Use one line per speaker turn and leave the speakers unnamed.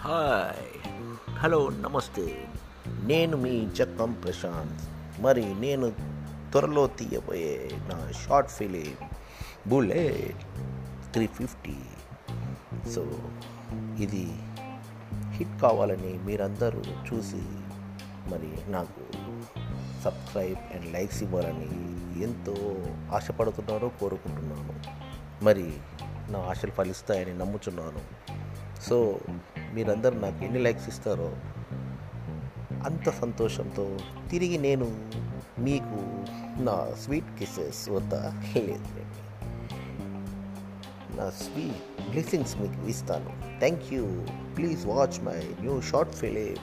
Hi. Hello నమస్తే. నేను మీ జక్కం ప్రశాంత్. మరి నేను త్వరలో తీయబోయే నా short film bullet three fifty. So ఇది హిట్ కావాలని మీరందరూ చూసి మరి నాకు సబ్స్క్రైబ్ అండ్ లైక్స్ ఇవ్వాలని ఎంతో ఆశపడుతున్నారో కోరుకుంటున్నాను. మరి నా ఆశలు ఫలిస్తాయని నమ్ముచున్నాను. సో మీరందరూ నాకు ఎన్ని లైక్స్ ఇస్తారో అంత సంతోషంతో తిరిగి నేను మీకు నా స్వీట్ కిసెస్ వద్ద లేదు నా స్వీట్ బ్లెస్సింగ్స్ మీకు ఇస్తాను. Thank you please watch my new short film